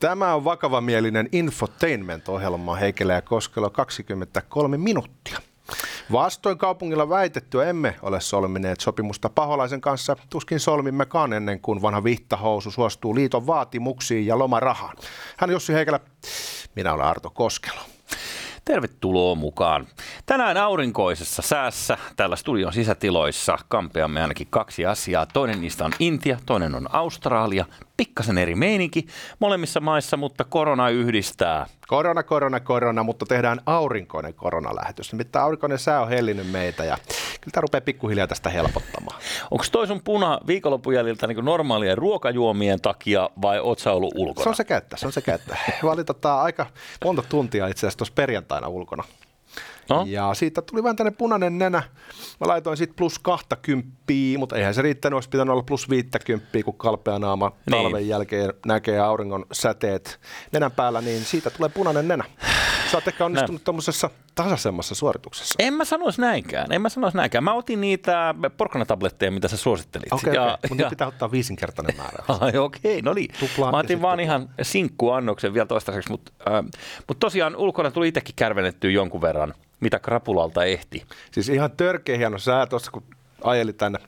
Tämä on vakavamielinen infotainment-ohjelma Heikelä ja Koskelo 23 minuuttia. Vastoin kaupungilla väitettyä emme ole solmineet sopimusta paholaisen kanssa, tuskin solmimmekaan ennen kuin vanha vihtahousu suostuu liiton vaatimuksiin ja lomarahaan. Hän Jussi Heikelä, minä olen Arto Koskelo. Tervetuloa mukaan. Tänään aurinkoisessa säässä täällä studion sisätiloissa kampeamme ainakin kaksi asiaa. Toinen niistä on Intia, toinen on Australia. Pikkasen eri meininki molemmissa maissa, mutta korona yhdistää. Korona, korona, korona, mutta tehdään aurinkoinen koronalähetys. Nimittäin aurinkoinen sää on hellinyt meitä ja kyllä tämä rupeaa pikkuhiljaa tästä helpottamaan. Onko toi sun puna viikonlopun jäljiltä niin normaalien ruokajuomien takia vai oot sä ollut ulkona? Se on se käyttä, se on se käyttä. Valitetaan aika monta tuntia itse asiassa tuossa perjantaina ulkona. No? Ja siitä tuli vähän tänne punainen nenä. Mä laitoin sitten plus 20, mutta eihän se riittänyt, olisi pitänyt olla plus 50, kun kalpea naama niin. talven jälkeen näkee auringon säteet nenän päällä, niin siitä tulee punainen nenä. Sä oot ehkä onnistunut tuommoisessa tasaisemmassa suorituksessa. En mä sanoisi näinkään, en mä sanoisi näinkään. Mä otin niitä porkkanatabletteja, mitä sä suosittelit. Okei, okay, okay. mutta pitää ottaa viisinkertainen määrä. Ai okei, okay, no niin. Tuplaan mä otin vaan ihan sinkkuannoksen vielä toistaiseksi, mutta, äh, mutta tosiaan ulkona tuli itsekin kärvenettyä jonkun verran mitä krapulalta ehti. Siis ihan törkeä hieno sää tuossa, kun ajeli tänne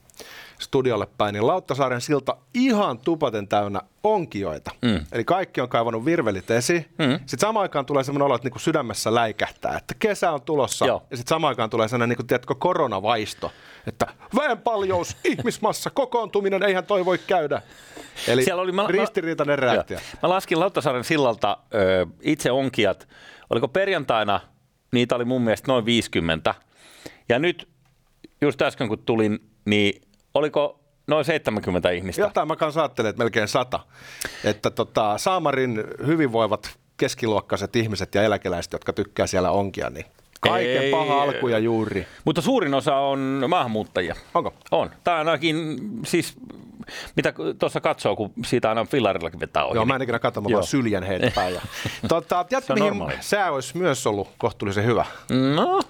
studiolle päin, niin Lauttasaaren silta ihan tupaten täynnä onkioita. Mm. Eli kaikki on kaivannut virvelit esiin. Mm. Sitten samaan aikaan tulee sellainen olo, että niinku sydämessä läikähtää, että kesä on tulossa. Joo. Ja sitten samaan aikaan tulee sellainen, niinku, tiedätkö, koronavaisto, että väenpaljous, ihmismassa, kokoontuminen, eihän toi voi käydä. Eli Siellä oli, mä, ristiriitainen reaktio. Mä laskin Lauttasaaren sillalta ö, itse onkijat. Oliko perjantaina – niitä oli mun mielestä noin 50. Ja nyt just äsken kun tulin, niin oliko noin 70 ihmistä? Jotain mä kanssa ajattelen, että melkein sata. Että tota, Saamarin hyvinvoivat keskiluokkaiset ihmiset ja eläkeläiset, jotka tykkää siellä onkia, niin Kaiken Ei, paha alku ja juuri. Mutta suurin osa on maahanmuuttajia. Onko? On. Tämä on ainakin, siis mitä tuossa katsoo, kun siitä aina fillarillakin vetää ohi. Joo, mä en ikinä katso, mä vaan syljän heitä päin. Ja... tota, tiedätkö, mihin normaali. sää olisi myös ollut kohtuullisen hyvä? No?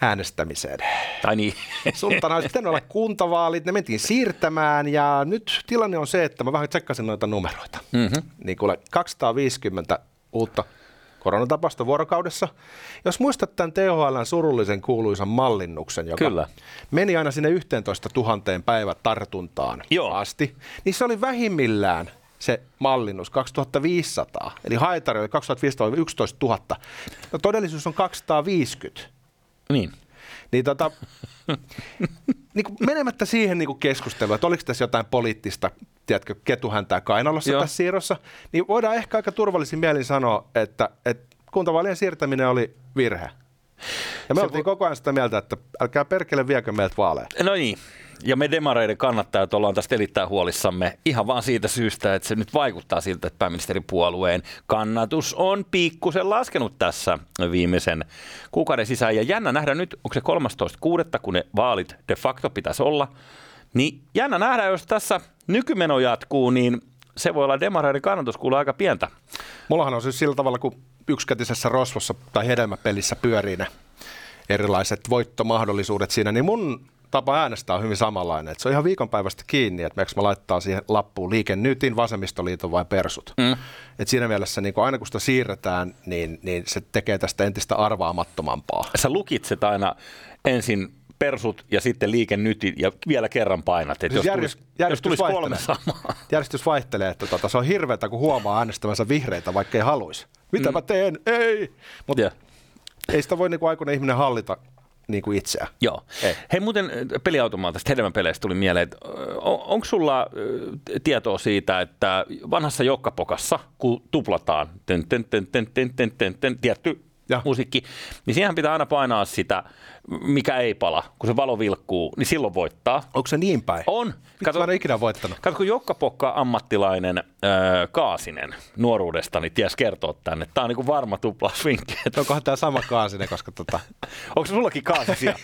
Äänestämiseen. Tai niin. Sunnuntaina olisi pitänyt olla kuntavaalit, ne mentiin siirtämään ja nyt tilanne on se, että mä vähän tsekkasin noita numeroita. Mm-hmm. Niin kuule, 250 uutta koronatapausta vuorokaudessa. Jos muistat tämän THLn surullisen kuuluisan mallinnuksen, joka Kyllä. meni aina sinne 11 000 päivä tartuntaan Joo. asti, niin se oli vähimmillään se mallinnus 2500, eli haitari oli 2500 oli 11 000. No todellisuus on 250. Niin. Niin tota, niin kuin menemättä siihen niin kuin keskusteluun, että oliko tässä jotain poliittista, tiedätkö, ketuhäntää kainalossa Joo. tässä siirrossa, niin voidaan ehkä aika turvallisin mielin sanoa, että, että kuntavaalien siirtäminen oli virhe. Ja me se oltiin koko ajan sitä mieltä, että älkää perkele viekö meiltä vaaleja. No niin, ja me demareiden kannattajat ollaan tästä erittäin huolissamme ihan vaan siitä syystä, että se nyt vaikuttaa siltä, että pääministeripuolueen kannatus on pikkusen laskenut tässä viimeisen kuukauden sisään. Ja jännä nähdä nyt, onko se 13.6., kun ne vaalit de facto pitäisi olla. Niin jännä nähdä, jos tässä nykymeno jatkuu, niin se voi olla demareiden kannatus kuulla aika pientä. Mullahan on siis sillä tavalla, kun yksikätisessä rosvossa tai hedelmäpelissä pyörii ne erilaiset voittomahdollisuudet siinä, niin mun tapa äänestää on hyvin samanlainen. Että se on ihan viikonpäivästä kiinni, että meneekö mä laittaa siihen lappuun liike nytin, vasemmistoliiton vai persut. Mm. Et siinä mielessä niin aina kun sitä siirretään, niin, niin se tekee tästä entistä arvaamattomampaa. Sä lukitset aina ensin persut ja sitten liike nyt ja vielä kerran painat. Että siis jos, järjest, tulisi, jos tulisi kolme samaa. Järjestys vaihtelee, että tota, se on hirveätä, kun huomaa äänestävänsä vihreitä, vaikka ei haluaisi. Mitä mm. mä teen? Ei! Mutta yeah. ei sitä voi niin aikuinen ihminen hallita niin kuin itseä. Joo. Ei. Hei muuten peliautomaatista hedelmäpeleistä tuli mieleen, että on, onko sulla tietoa siitä, että vanhassa jokkapokassa, kun tuplataan ten, ten, ten, ten, ten, ten, ten, ten, tietty ja. musiikki, niin siihen pitää aina painaa sitä, mikä ei pala, kun se valo vilkkuu, niin silloin voittaa. Onko se niin päin? On. Kato, mä en ikinä voittanut. Kato, kun Jokkapokka ammattilainen äh, Kaasinen nuoruudesta, niin ties kertoa tänne. Tämä on niin kuin varma tuplausvinkki. Onkohan tämä sama Kaasinen, koska tota... Onko se sullakin Kaasisia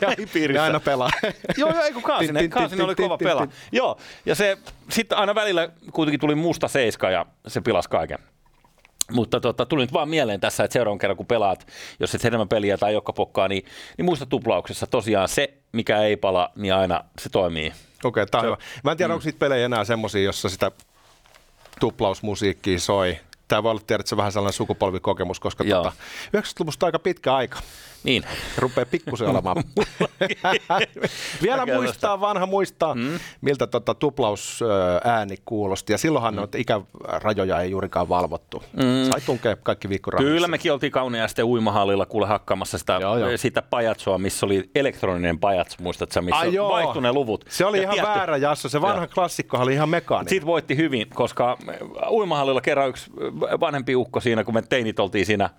ja aina pelaa. joo, joo, ei kun Kaasinen, Kaasinen oli kova pelaa. Joo, ja se sitten aina välillä kuitenkin tuli musta seiska ja se pilasi kaiken. Mutta tota, tuli nyt vaan mieleen tässä, että seuraavan kerran kun pelaat, jos et enemmän peliä tai joka pokkaa, niin, niin muista tuplauksessa tosiaan se, mikä ei pala, niin aina se toimii. Okei, okay, tämä on hyvä. Mä en tiedä, mm. onko pelejä enää semmoisia, jossa sitä tuplausmusiikkia soi tämä voi olla tiedätkö, vähän sellainen sukupolvikokemus, koska tota, 90-luvusta aika pitkä aika. Niin. Rupeaa pikkusen olemaan. Vielä muistaa, vanha muistaa, mm. miltä tota tuplausääni kuulosti. Ja silloinhan mm. noita ikärajoja ei juurikaan valvottu. Mm. Sai tunkea kaikki viikkorahassa. Kyllä mekin oltiin sitten uimahallilla kuule hakkaamassa sitä, joo, joo. sitä pajatsoa, missä oli elektroninen pajats, muistatko missä Ai vaihtui ne luvut. Se oli ja ihan tietty, väärä jasso, se vanha klassikko oli ihan mekaaninen. Sitten voitti hyvin, koska uimahallilla kerran yksi vanhempi ukko siinä, kun me teinit oltiin siinä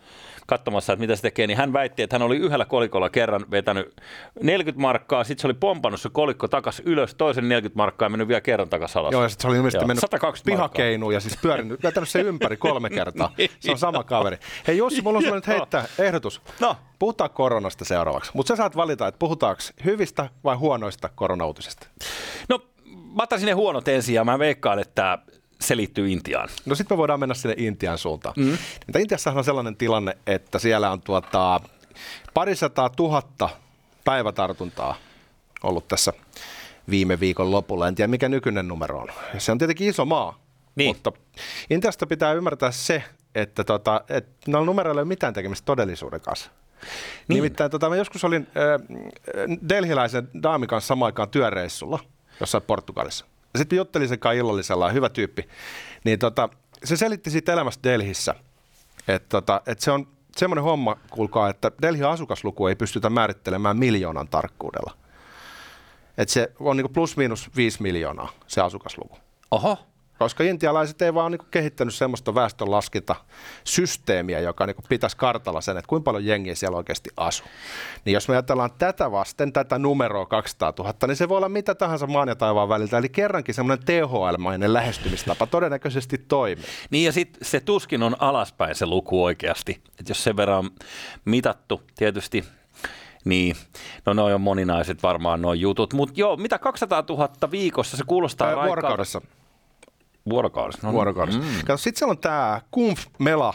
katsomassa, että mitä se tekee, niin hän väitti, että hän oli yhdellä kolikolla kerran vetänyt 40 markkaa, sitten se oli pompannut se kolikko takas ylös, toisen 40 markkaa ja mennyt vielä kerran takas alas. Joo, ja sitten se oli ilmeisesti mennyt pihakeinuun ja siis pyörinyt, vetänyt se ympäri kolme kertaa. niin, se on sama kaveri. Hei Jussi, mulla on sellainen heittää ehdotus. No. Puhutaan koronasta seuraavaksi, mutta sä saat valita, että puhutaanko hyvistä vai huonoista koronautisista. No, mä ottaisin ne huonot ensin ja mä veikkaan, että se liittyy Intiaan. No sitten me voidaan mennä sinne Intian suuntaan. Mm. Mutta Intiassa on sellainen tilanne, että siellä on tuota, parisataa tuhatta päivätartuntaa ollut tässä viime viikon lopulla. En tiedä, mikä nykyinen numero on. Se on tietenkin iso maa, niin. mutta Intiasta pitää ymmärtää se, että, tota, että noilla numeroilla ei ole mitään tekemistä todellisuuden kanssa. Niin. Nimittäin tota, mä joskus olin äh, delhiläisen daamin kanssa samaan aikaan työreissulla jossain Portugalissa sitten juttelin sen kai illallisella, hyvä tyyppi, niin tota, se selitti siitä elämästä Delhissä, että tota, et se on semmoinen homma, kuulkaa, että Delhin asukasluku ei pystytä määrittelemään miljoonan tarkkuudella. Että se on niinku plus miinus viisi miljoonaa se asukasluku. Oho koska intialaiset ei vaan niin kehittänyt semmoista väestönlaskentasysteemiä, joka niin pitäisi kartalla sen, että kuinka paljon jengiä siellä oikeasti asuu. Niin jos me ajatellaan tätä vasten, tätä numeroa 200 000, niin se voi olla mitä tahansa maan ja taivaan väliltä. Eli kerrankin semmoinen THL-mainen lähestymistapa todennäköisesti toimii. Niin ja sitten se tuskin on alaspäin se luku oikeasti. Että jos sen verran mitattu, tietysti niin, no ne on moninaiset varmaan nuo jutut, mutta joo, mitä 200 000 viikossa, se kuulostaa Ää, Vuorokaudessa. Vuorokaudessa. No, Vuorokaudessa. Mm. Kato, sitten siellä on tämä Kumf Mela,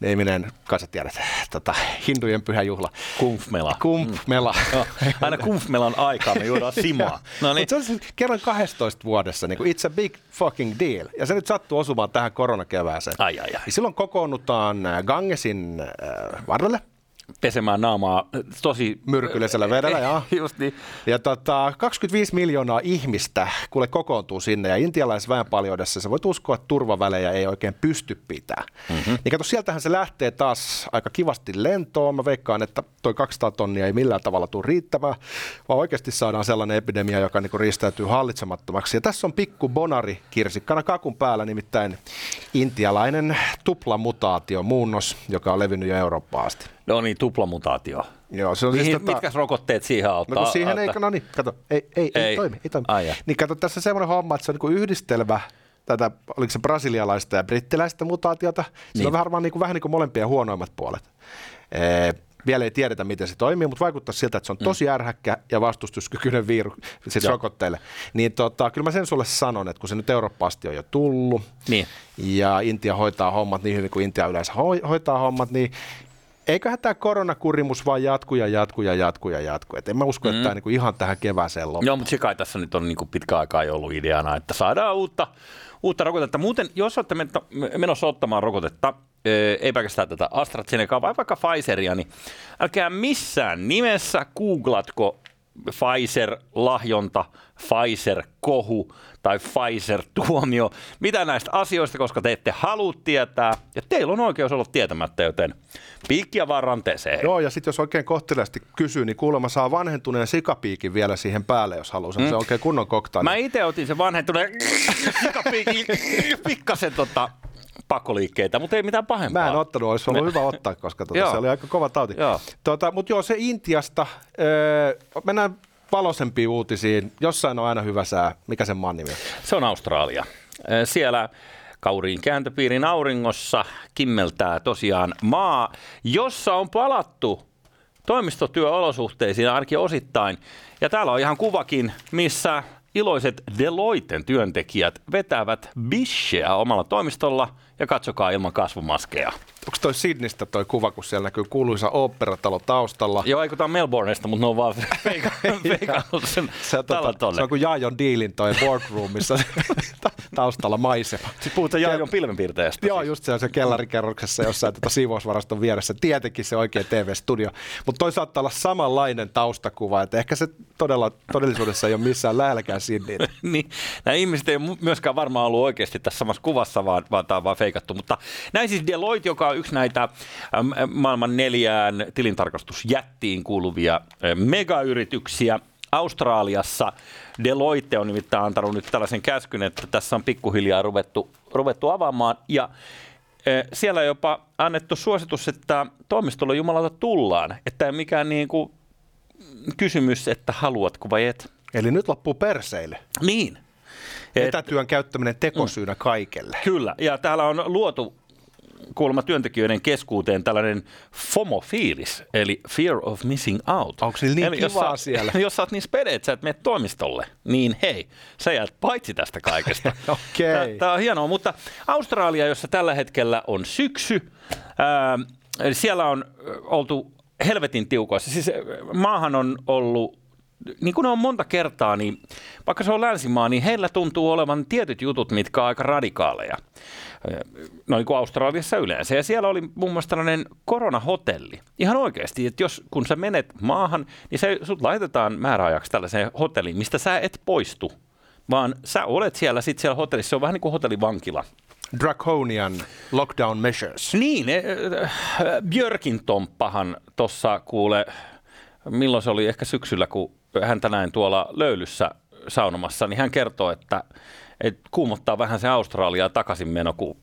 niminen, kai sä tiedät, tota, hindujen pyhä juhla. Kumfmela. Kumfmela. Mm. No, aina Kumfmelan aikaa me juodaan simaa. No niin. se on siis kerran 12 vuodessa, niin kuin it's a big fucking deal. Ja se nyt sattuu osumaan tähän koronakevääseen. Ai, ai, ai. Ja silloin kokoonnutaan Gangesin äh, varrelle pesemään naamaa tosi... Myrkyllisellä vedellä, joo. Just niin. Ja tota, 25 miljoonaa ihmistä kuule kokoontuu sinne ja intialaisväenpaljoudessa sä voit uskoa, että turvavälejä ei oikein pysty pitää. Mm-hmm. Niin kato, sieltähän se lähtee taas aika kivasti lentoon. Mä veikkaan, että toi 200 tonnia ei millään tavalla tule riittämään, vaan oikeasti saadaan sellainen epidemia, joka niinku riistäytyy hallitsemattomaksi. Ja tässä on pikku bonari kirsikkana kakun päällä, nimittäin intialainen tuplamutaatio, muunnos, joka on levinnyt jo Eurooppaan asti. No niin, tuplamutaatio. Joo, se on Mihin, siis tota... Mitkä rokotteet siihen auttaa? No kun siihen auttaa. ei, no niin, kato, ei, ei, ei, ei toimi, ei toimi. Ai niin kato, tässä on semmoinen homma, että se on niin yhdistelmä tätä, oliko se brasilialaista ja brittiläistä mutaatiota. Se niin. on vähän, niin kuin, vähän niin kuin molempien huonoimmat puolet. Ee, vielä ei tiedetä, miten se toimii, mutta vaikuttaa siltä, että se on mm. tosi ärhäkkä ja vastustuskykyinen virus, siis Joo. rokotteille. Niin tota, kyllä mä sen sulle sanon, että kun se nyt Eurooppa-asti on jo tullut, niin. ja Intia hoitaa hommat niin hyvin kuin Intia yleensä hoitaa hommat, niin eiköhän tämä koronakurimus vaan jatku ja jatku ja jatku ja jatku. Et en mä usko, mm. että tämä niinku ihan tähän kevääseen loppuu. Joo, mutta se kai tässä nyt on niinku pitkä aikaa ollut ideana, että saadaan uutta, uutta rokotetta. Muuten, jos olette menossa ottamaan rokotetta, ei pelkästään tätä AstraZenecaa, vai vaikka Pfizeria, niin älkää missään nimessä googlatko Pfizer-lahjonta, Pfizer-kohu tai Pfizer-tuomio, mitä näistä asioista, koska te ette halua tietää, ja teillä on oikeus olla tietämättä, joten piikkiä vaan ranteeseen. Joo, ja sitten jos oikein kohteliasti kysyy, niin kuulemma saa vanhentuneen sikapiikin vielä siihen päälle, jos haluaa. Mm. Se on oikein kunnon koktaili. Mä itse otin sen vanhentuneen sikapiikin pikkasen tota, pakkoliikkeitä, mutta ei mitään pahempaa. Mä en ottanut, olisi ollut hyvä ottaa, koska tuota, se oli aika kova tauti. Joo. Tuota, mutta joo, se Intiasta, öö, mennään valoisempiin uutisiin. Jossain on aina hyvä sää. Mikä sen maan nimi on? Se on Australia. Siellä kauriin kääntöpiirin auringossa kimmeltää tosiaan maa, jossa on palattu toimistotyöolosuhteisiin ainakin osittain. Ja täällä on ihan kuvakin, missä iloiset Deloitten työntekijät vetävät bisheä omalla toimistolla ja katsokaa ilman kasvumaskeja. Onko toi Sydneystä toi kuva, kun siellä näkyy kuuluisa oopperatalo taustalla? Joo, eikö tämä on Melbourneista, mutta ne on vaan feikannut sen se, tota, se on kuin Jaajon diilin toi boardroomissa. taustalla maisema. Siis puhutaan Jaajon pilvenpiirteestä. Joo, siis. just siellä se kellarikerroksessa jossain tuota siivousvaraston vieressä. Tietenkin se oikea TV-studio. Mutta toi saattaa olla samanlainen taustakuva, että ehkä se todella, todellisuudessa ei ole missään lähelläkään Sydney. niin, nämä ihmiset ei myöskään varmaan ollut oikeasti tässä samassa kuvassa, vaan, vaan tämä on vaan feikattu. Mutta näin siis Deloitte, joka on yksi näitä maailman neljään tilintarkastusjättiin kuuluvia megayrityksiä, Australiassa Deloitte on nimittäin antanut nyt tällaisen käskyn, että tässä on pikkuhiljaa ruvettu, ruvettu avaamaan ja siellä on jopa annettu suositus, että toimistolle jumalalta tullaan, että ei mikään niin kuin kysymys, että haluatko vai et. Eli nyt loppuu perseille. Niin. Etätyön käyttäminen tekosyynä kaikelle. Kyllä, ja täällä on luotu kuulemma työntekijöiden keskuuteen tällainen FOMO-fiilis, eli Fear of Missing Out. Onko niin eli jos siellä? Jos sä oot niin spede, että sä et mene toimistolle, niin hei, sä jäät paitsi tästä kaikesta. Okei. Tämä on hienoa, mutta Australia, jossa tällä hetkellä on syksy, ää, siellä on oltu helvetin tiukoissa. Siis maahan on ollut niin kuin ne on monta kertaa, niin vaikka se on länsimaa, niin heillä tuntuu olevan tietyt jutut, mitkä on aika radikaaleja. No niin kuin Australiassa yleensä. Ja siellä oli muun muassa tällainen koronahotelli. Ihan oikeasti, että jos kun sä menet maahan, niin se, sut laitetaan määräajaksi tällaiseen hotelliin, mistä sä et poistu. Vaan sä olet siellä sitten siellä hotellissa, se on vähän niin kuin hotellivankila. Draconian lockdown measures. Niin, Björkin tomppahan tuossa kuule, milloin se oli ehkä syksyllä, kun häntä näin tuolla löylyssä saunomassa, niin hän kertoo, että, että kuumottaa vähän se Australiaa takaisin meno, kun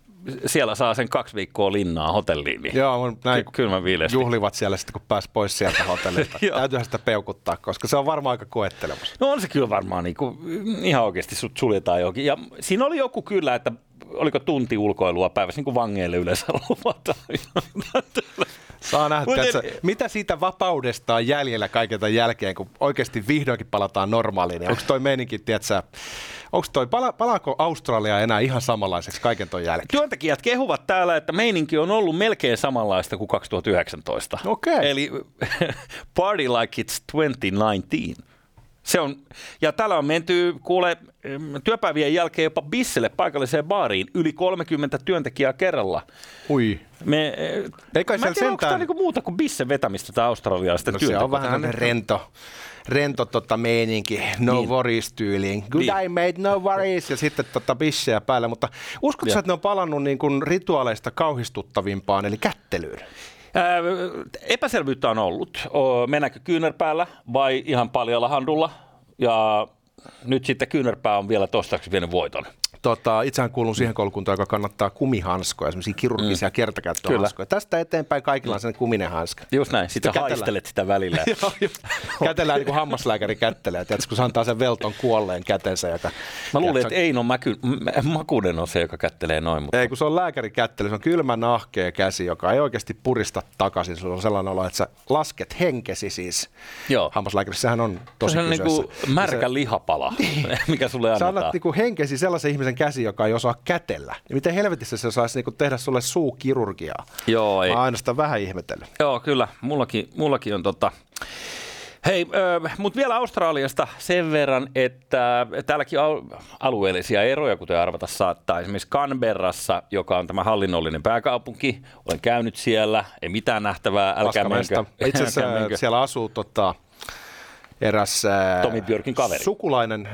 siellä saa sen kaksi viikkoa linnaa hotelliin. Niin Joo, näin ky- kylmä viileesti. juhlivat siellä sitten, kun pääsi pois sieltä hotellista. Täytyyhän sitä peukuttaa, koska se on varmaan aika koettelemassa. No on se kyllä varmaan niin kuin, ihan oikeasti sut suljetaan jokin. Ja siinä oli joku kyllä, että oliko tunti ulkoilua päivässä, niin kuin vangeille yleensä luvataan. Saa nähdä, Mut tiedätkö, mitä siitä vapaudesta on jäljellä kaiken tämän jälkeen, kun oikeasti vihdoinkin palataan normaaliin. Onko toi meininki, tiedätkö, onko toi, pala, palaako Australia enää ihan samanlaiseksi kaiken ton jälkeen? Työntekijät kehuvat täällä, että meininki on ollut melkein samanlaista kuin 2019. Okei. Okay. Eli party like it's 2019. Se on, ja täällä on menty, kuule, työpäivien jälkeen jopa bisselle paikalliseen baariin yli 30 työntekijää kerralla. Ui. Me, Ei kai mä en tiedä, sentään... onko tämä niinku muuta kuin bisse vetämistä tai australialaisten no, työntä. se on vähän rento, rento tota meininki, no niin. worries tyyliin. Good niin. I made no worries ja sitten tota bissejä päälle, mutta uskotko että ne on palannut niin kuin rituaaleista kauhistuttavimpaan, eli kättelyyn? Ää, epäselvyyttä on ollut. Mennäänkö kyynärpäällä vai ihan paljalla handulla? Ja nyt sitten kyynärpää on vielä toistaiseksi vienyt voiton. Tota, itsehän kuulun siihen koulukuntaan, joka kannattaa kumihanskoja, semmoisia kirurgisia mm. kertakäyttöhanskoja. Tästä eteenpäin kaikilla on sen kuminen hanska. Just näin, sitten sä haistelet sitä välillä. Joo, kätellään niin kuin hammaslääkäri kättelee, tiedätkö, kun se antaa sen velton kuolleen kätensä. Joka, Mä luulin, että Eino Mäky, Makuuden on se, joka kättelee noin. Mutta... Ei, kun se on lääkäri kättely, se on kylmä nahkea käsi, joka ei oikeasti purista takaisin. Se on sellainen olo, että sä lasket henkesi siis. Joo. Hammaslääkärissä sehän on tosi Se on niin kuin märkä se... lihapala, mikä sulle annetaan. Sä annat niin kuin henkesi sellaisen ihmisen käsi, joka ei osaa kätellä. Ja miten helvetissä se saisi niinku tehdä sulle suukirurgiaa? Joo, ei. Mä aina sitä vähän ihmetellyt. Joo, kyllä. Mullakin, mullakin on tota... Hei, äh, mutta vielä Australiasta sen verran, että täälläkin on alueellisia eroja, kuten arvata saattaa. Esimerkiksi Canberrassa, joka on tämä hallinnollinen pääkaupunki, olen käynyt siellä, ei mitään nähtävää, älkää menkö. Itse asiassa siellä asuu tota, eräs Tomi Björkin kaveri. sukulainen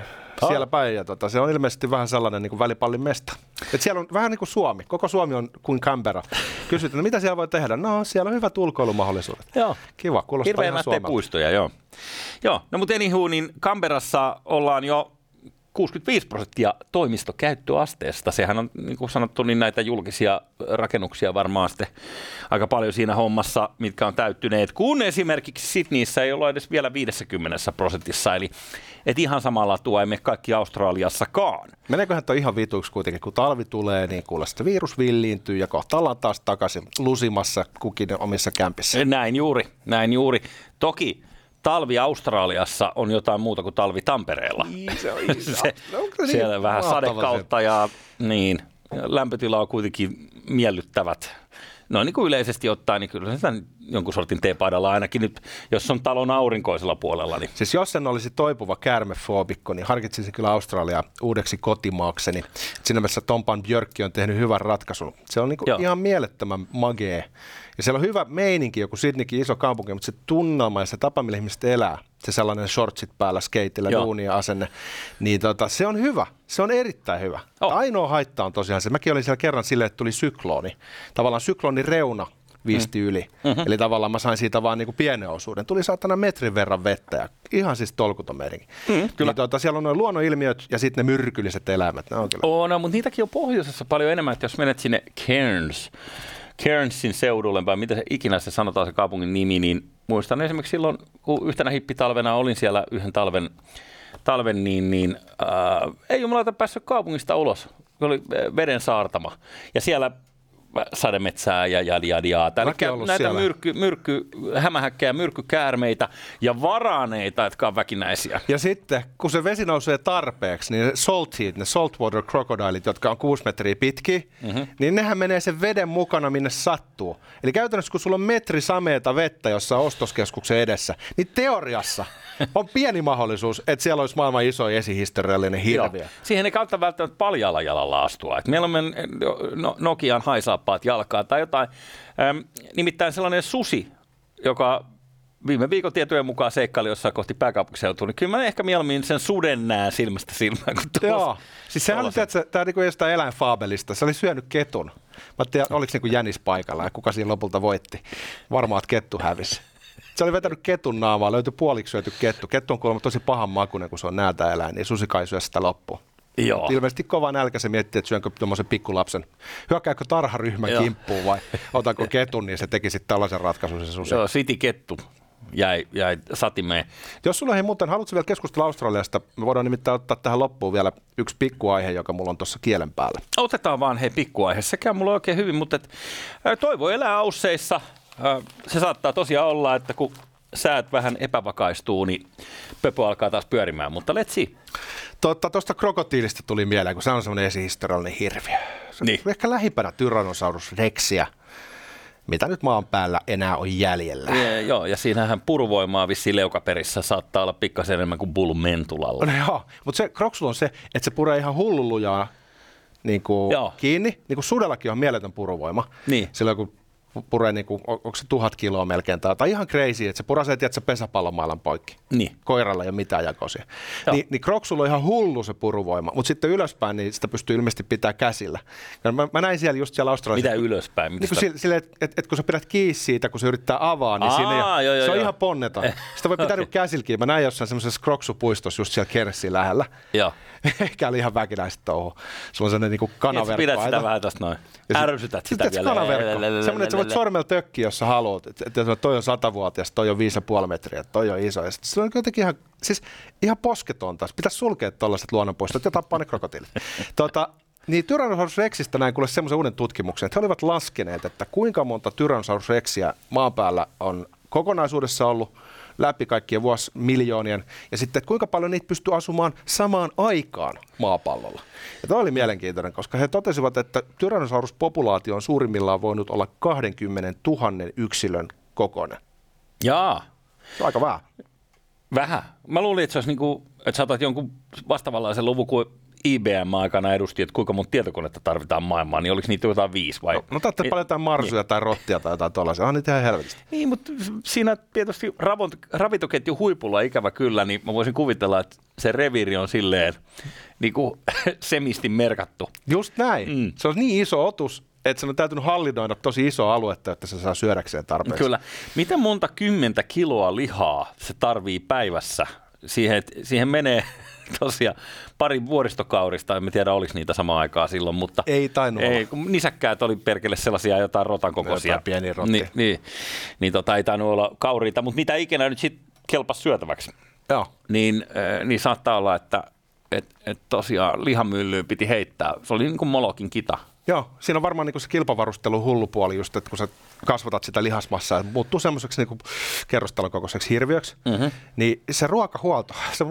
siellä päin. Ja tota, se on ilmeisesti vähän sellainen niin kuin välipallin mesta. Et siellä on vähän niin kuin Suomi. Koko Suomi on kuin Canberra. Kysytään, no mitä siellä voi tehdä? No siellä on hyvät ulkoilumahdollisuudet. Joo. Kiva, kuulostaa Hirveän ihan puistoja, joo. Joo, no mutta anywho, niin Canberrassa ollaan jo 65 prosenttia toimistokäyttöasteesta. Sehän on, niin kuin sanottu, niin näitä julkisia rakennuksia varmaan sitten aika paljon siinä hommassa, mitkä on täyttyneet, kun esimerkiksi Sydneyssä ei olla edes vielä 50 prosentissa, eli et ihan samalla tuo emme kaikki Australiassakaan. Meneeköhän toi ihan vituiksi kuitenkin, kun talvi tulee, niin kuule sitten virus villiintyy ja kohta ollaan taas takaisin lusimassa kukin omissa kämpissä. Näin juuri, näin juuri. Toki talvi Australiassa on jotain muuta kuin talvi Tampereella. Niin, se on se, niin siellä vähän sadekautta ja niin, lämpötila on kuitenkin miellyttävät. No niin kuin yleisesti ottaen, niin kyllä sitä jonkun sortin teepaidalla ainakin nyt, jos on talon aurinkoisella puolella. Niin. Siis jos en olisi toipuva käärmefoobikko, niin harkitsisin kyllä Australia uudeksi kotimaakseni. Siinä mielessä Tompan Björkki on tehnyt hyvän ratkaisun. Se on niinku ihan mielettömän magee. Ja siellä on hyvä meininki, joku Sydneykin iso kaupunki, mutta se tunnelma ja se tapa, millä ihmiset elää, se sellainen shortsit päällä, skeitillä, duunia asenne, niin tota, se on hyvä. Se on erittäin hyvä. Oh. Ainoa haitta on tosiaan se, mäkin olin siellä kerran silleen, että tuli syklooni. Tavallaan syklonin reuna viisti mm. yli. Mm-hmm. Eli tavallaan mä sain siitä vaan niinku pienen osuuden. Tuli saatana metrin verran vettä ja ihan siis tolkuton meininki. Mm, kyllä. Niin, tuota, siellä on noin luonnonilmiöt ja sitten ne myrkylliset eläimet. Ne on kyllä. Oh, no, mutta niitäkin on pohjoisessa paljon enemmän, että jos menet sinne Cairns, Cairnsin seudulle, vai mitä se ikinä se sanotaan se kaupungin nimi, niin muistan esimerkiksi silloin, kun yhtenä hippitalvena olin siellä yhden talven, talven niin, niin äh, ei jumalauta päässyt kaupungista ulos. Oli veden saartama. Ja siellä sademetsää ja jadi jadiaa. näitä siellä. myrkky, myrkky, hämähäkkejä, myrkkykäärmeitä ja varaaneita, jotka on väkinäisiä. Ja sitten, kun se vesi nousee tarpeeksi, niin saltheat, ne saltwater crocodilit, jotka on kuusi metriä pitkiä, mm-hmm. niin nehän menee sen veden mukana, minne sattuu. Eli käytännössä, kun sulla on metri sameeta vettä jossain ostoskeskuksen edessä, niin teoriassa on pieni mahdollisuus, että siellä olisi maailman iso esihistoriallinen hirviö. Siihen ei kautta välttämättä paljalla jalalla astua. Et meillä on no, Nokian haisaappaat jalkaa tai jotain. Ähm, nimittäin sellainen susi, joka viime viikon tietojen mukaan seikkaili jossain kohti pääkaupunkiseutua, niin kyllä mä ehkä mieluummin sen suden näen silmästä silmään. Kun tuossa, Joo, siis sehän oli, että tämä niinku jostain eläinfaabelista, se oli syönyt ketun. Mä tiedän, oliko niinku jänis paikalla ja kuka siinä lopulta voitti. Varmaan, että kettu hävisi. Se oli vetänyt ketun naamaa, löytyi puoliksi syöty kettu. Kettu on kuulemma tosi pahan makuinen, kun se on nältä eläin, niin susi kai syö sitä loppuun. Joo. Ilmeisesti kova nälkä se miettii, että syönkö tuommoisen pikkulapsen. Hyökkääkö tarharyhmän Joo. kimppuun vai otanko ketun, niin se teki sitten tällaisen ratkaisun se susi. Joo, siti kettu jäi, jäi satimeen. Jos sulla ei muuten, haluatko vielä keskustella Australiasta? Me voidaan nimittäin ottaa tähän loppuun vielä yksi pikkuaihe, joka mulla on tuossa kielen päällä. Otetaan vaan hei pikkuaihe. Sekä mulla on oikein hyvin, mutta et, toivo elää ausseissa se saattaa tosiaan olla, että kun säät vähän epävakaistuu, niin pöpö alkaa taas pyörimään, mutta let's see. Tuosta tuosta krokotiilista tuli mieleen, kun se on semmoinen esihistoriallinen hirviö. Se niin. ehkä lähimpänä Tyrannosaurus rexia, mitä nyt maan päällä enää on jäljellä. Ja, joo, ja siinähän puruvoimaa vissiin leukaperissä saattaa olla pikkasen enemmän kuin bulmentulalla. No joo, mutta se kroksul on se, että se puree ihan hullulujaa niin kuin kiinni. Niin kuin sudellakin on mieletön puruvoima. Niin. Silloin kun puree, niin kuin, onko se tuhat kiloa melkein, tai, tai ihan crazy, että se purasee, että se pesäpallomailan poikki. Niin. Koiralla ei ole mitään jakoisia. Ni, niin Kroksulla on ihan hullu se puruvoima, mutta sitten ylöspäin niin sitä pystyy ilmeisesti pitää käsillä. Ja mä, mä näin siellä just siellä Australiassa. Mitä ylöspäin? Niin kuin sille, että et, et, kun sä pidät kiinni siitä, kun se yrittää avaa, niin Aa, siinä ei, joo, joo, se on joo. ihan ponneton. Sitä voi pitää okay. käsilläkin. Mä näin jossain semmoisessa Kroksupuistossa just siellä Kerssiin lähellä. Joo. Ehkä oli ihan väkinäistä touhu. Sulla on sellainen niin kanaverkko. Niin, pidät sitä vähän tästä noin. Ärsytät sitä vielä. Kanaverkko. Semmoinen, että sä voit sormella tökkiä, jos sä haluat. Että, toi on satavuotias, toi on 5,5 metriä, toi on iso. Ja se on jotenkin ihan, siis ihan posketonta. Pitäisi sulkea tuollaiset luonnonpuistot ja tappaa ne krokotiilit. tota, niin Tyrannosaurus Rexistä näin kuule semmoisen uuden tutkimuksen, että he olivat laskeneet, että kuinka monta Tyrannosaurus Rexiä maan päällä on kokonaisuudessa ollut – läpi kaikkien vuosimiljoonien, ja sitten että kuinka paljon niitä pystyy asumaan samaan aikaan maapallolla. Ja tämä oli mielenkiintoinen, koska he totesivat, että Tyrannosaurus-populaatio on suurimmillaan voinut olla 20 000 yksilön kokoinen. Jaa. Se on aika vähän. Vähän. Mä luulin, että se olisi niin kuin, että saatat jonkun vastaavanlaisen luvun kuin IBM-aikana edusti, että kuinka monta tietokonetta tarvitaan maailmaan, niin oliko niitä jotain viisi vai? No, no taatte paljon jotain marsuja niin. tai rottia tai jotain tuollaisia, on niitä ihan helvetistä. Niin, mutta siinä tietysti ravitoketju huipulla ikävä kyllä, niin mä voisin kuvitella, että se reviiri on silleen niin kuin semisti merkattu. Just näin. Mm. Se on niin iso otus, että se on täytynyt hallinnoida tosi iso aluetta, että se saa syödäkseen tarpeeksi. Kyllä. Miten monta kymmentä kiloa lihaa se tarvii päivässä? Siihen, siihen menee tosiaan pari vuoristokaurista, en tiedä oliko niitä samaan aikaa silloin, mutta ei tainnut ei, kun nisäkkäät oli perkele sellaisia jotain rotan kokoisia. Jotain pieni rotti. Ni, niin, niin tota, ei tainnut olla kauriita, mutta mitä ikinä nyt sitten kelpas syötäväksi. Joo. Niin, niin saattaa olla, että et, et tosiaan lihamyllyyn piti heittää. Se oli niin kuin Molokin kita Joo, siinä on varmaan niin se kilpavarustelu hullu puoli just, että kun sä kasvatat sitä lihasmassaa ja muuttuu semmoiseksi niin kerrostalon kokoiseksi hirviöksi, mm-hmm. niin se ruokahuolto, se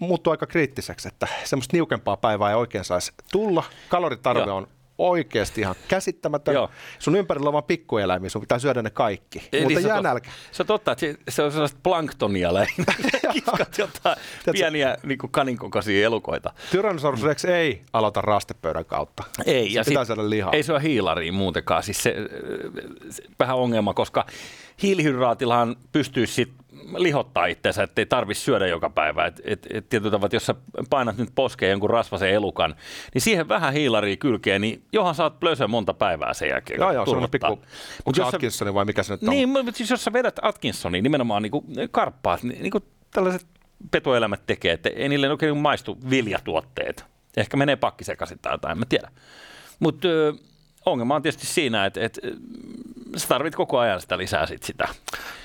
muuttuu aika kriittiseksi, että semmoista niukempaa päivää ei oikein saisi tulla. Kaloritarve Joo. on oikeasti ihan käsittämätön. Joo. Sun ympärillä on vaan pikkueläimiä, sun pitää syödä ne kaikki. Eli Mutta se, jää nälkä. se on totta, että se, on sellaista planktonia lähinnä. Kiskat jotain pieniä niin kaninkokoisia elukoita. Tyrannosaurus Rex ei aloita rastepöydän kautta. Ei, se ja pitää sit- syödä lihaa. Ei se ole hiilariin muutenkaan. Siis se, se, vähän ongelma, koska hiilihydraatillahan pystyisi sit lihottaa itseensä, ettei tarvitse syödä joka päivä. Et, et, et tietyllä tavalla, että jos sä painat nyt poskeen jonkun rasvasen elukan, niin siihen vähän hiilaria kylkeen, niin johan saat plösö monta päivää sen jälkeen. Joo, joo, semmoinen turvottaa. pikku, onko se jos sä- Atkinson vai mikä se nyt on? niin, mutta siis jos sä vedät Atkinsonia, nimenomaan niin kuin karppaat, niin, niin kuin tällaiset petoelämät tekee, että ei niille oikein maistu viljatuotteet. Ehkä menee pakki sekaisin tai jotain, en mä tiedä. Mutta ongelma on tietysti siinä, että, että sä tarvit koko ajan sitä lisää sit sitä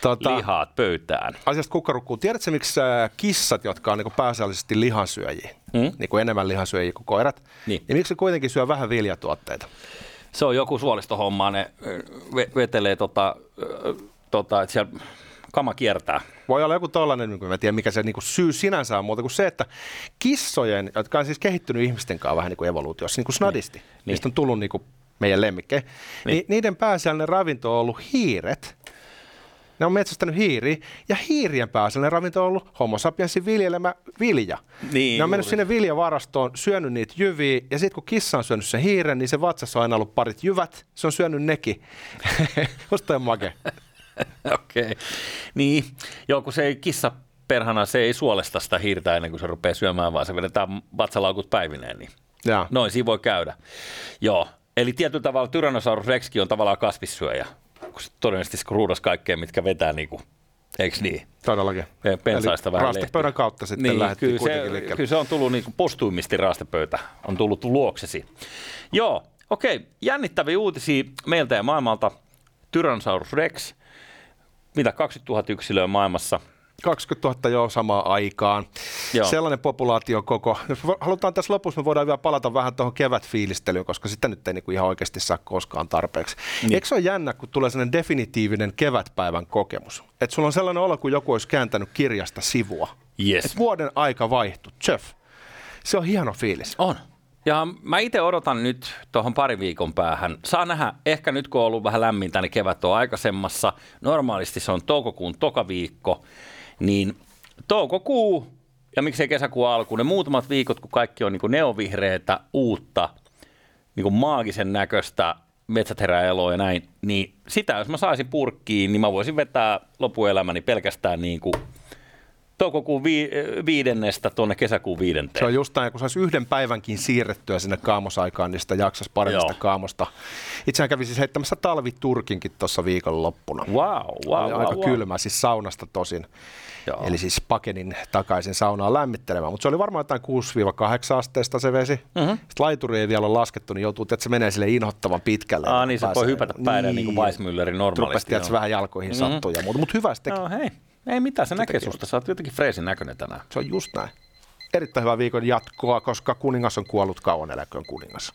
Tota- lihaa pöytään. asiasta kukkarukkuu. Tiedätkö, miksi äh, kissat, jotka on niin pääasiallisesti lihansyöjiä, Mm. mm? niin kuin enemmän lihansyöjiä kuin koirat, Niin. niin miksi kuitenkin syö vähän viljatuotteita? Se on joku suolistohomma, ne ve- vetelee tota, ö, tota, että siellä kama kiertää. Voi olla joku tollainen, niin mä en tiedä mikä se niin syy sinänsä on muuta kuin se, että kissojen, jotka on siis kehittynyt ihmisten kanssa vähän niin kuin evoluutiossa, niin kuin snadisti, niin. niistä on tullut niin kuin meidän lemmikkejä, niin. niin niiden pääasiallinen ravinto on ollut hiiret. Ne on metsästänyt hiiriä, ja hiirien pääasiallinen ravinto on ollut homo sapiensin viljelemä vilja. Niin, ne on mennyt juuri. sinne viljavarastoon, syönyt niitä jyviä, ja sitten kun kissa on syönyt sen hiiren, niin se vatsassa on aina ollut parit jyvät, se on syönyt nekin. Musta make. Okei. Okay. Niin, joo, kun se ei kissa perhana, se ei suolesta sitä hiirtä ennen kuin se rupeaa syömään, vaan se vedetään vatsalaukut päivineen. Niin. Jaa. Noin, siinä voi käydä. Joo, eli tietyllä tavalla Tyrannosaurus rexkin on tavallaan kasvissyöjä, kun se todennäköisesti se ruudas kaikkea, mitkä vetää niin kuin, eikö niin? Todellakin. Pe- Pensaista Eli vähän rastepöydän lehtiä. kautta sitten niin, lähdettiin kyllä kuitenkin se, liikkeelle. kyllä se on tullut niin postuimisti raastepöytä, on tullut luoksesi. Joo, okei, jännittäviä uutisia meiltä ja maailmalta. Tyrannosaurus Rex, mitä 20 000 yksilöä maailmassa. 20 000 jo samaan aikaan. Joo. Joo. Sellainen populaatio koko. Jos halutaan tässä lopussa, me voidaan vielä palata vähän tuohon kevätfiilistelyyn, koska sitä nyt ei niinku ihan oikeasti saa koskaan tarpeeksi. Niin. Eikö se ole jännä, kun tulee sellainen definitiivinen kevätpäivän kokemus? Että sulla on sellainen olo, kuin joku olisi kääntänyt kirjasta sivua. Yes. Et vuoden aika vaihtui. Jeff. Se on hieno fiilis. On. Ja mä itse odotan nyt tuohon pari viikon päähän. Saa nähdä, ehkä nyt kun on ollut vähän lämmintä, niin kevät on aikaisemmassa. Normaalisti se on toukokuun toka viikko. Niin toukokuu ja miksei kesäkuun alku, ne muutamat viikot, kun kaikki on niin neovihreätä, uutta, niin kuin maagisen näköistä, metsät herää eloon ja näin, niin sitä jos mä saisin purkkiin, niin mä voisin vetää lopuelämäni pelkästään niin kuin toukokuun vi- viidennestä tuonne kesäkuun viidenteen. Se on just näin, kun saisi yhden päivänkin siirrettyä sinne kaamosaikaan, niin sitä jaksaisi paremmin sitä kaamosta. Itsehän kävi siis heittämässä talviturkinkin tuossa viikonloppuna. Wow, wow, Oli wow, aika wow. kylmä, siis saunasta tosin. Joo. Eli siis pakenin takaisin saunaan lämmittelemään. Mutta se oli varmaan jotain 6-8 asteesta se vesi. Mm-hmm. Sitten laituri ei vielä ole laskettu, niin joutuu, että se menee sille inhottavan pitkälle. Aa, niin se pääsee- voi hypätä päiden niin kuin Weissmüllerin normaalisti. Rupesi, vähän jalkoihin mm-hmm. sattuu ja muuta. Mutta hyvä se teki. Joo, hei. Ei mitään, se näkee susta. Sä oot jotenkin freesin näköinen tänään. Se on just näin. Erittäin hyvä viikon jatkoa, koska kuningas on kuollut kauan eläköön kuningas.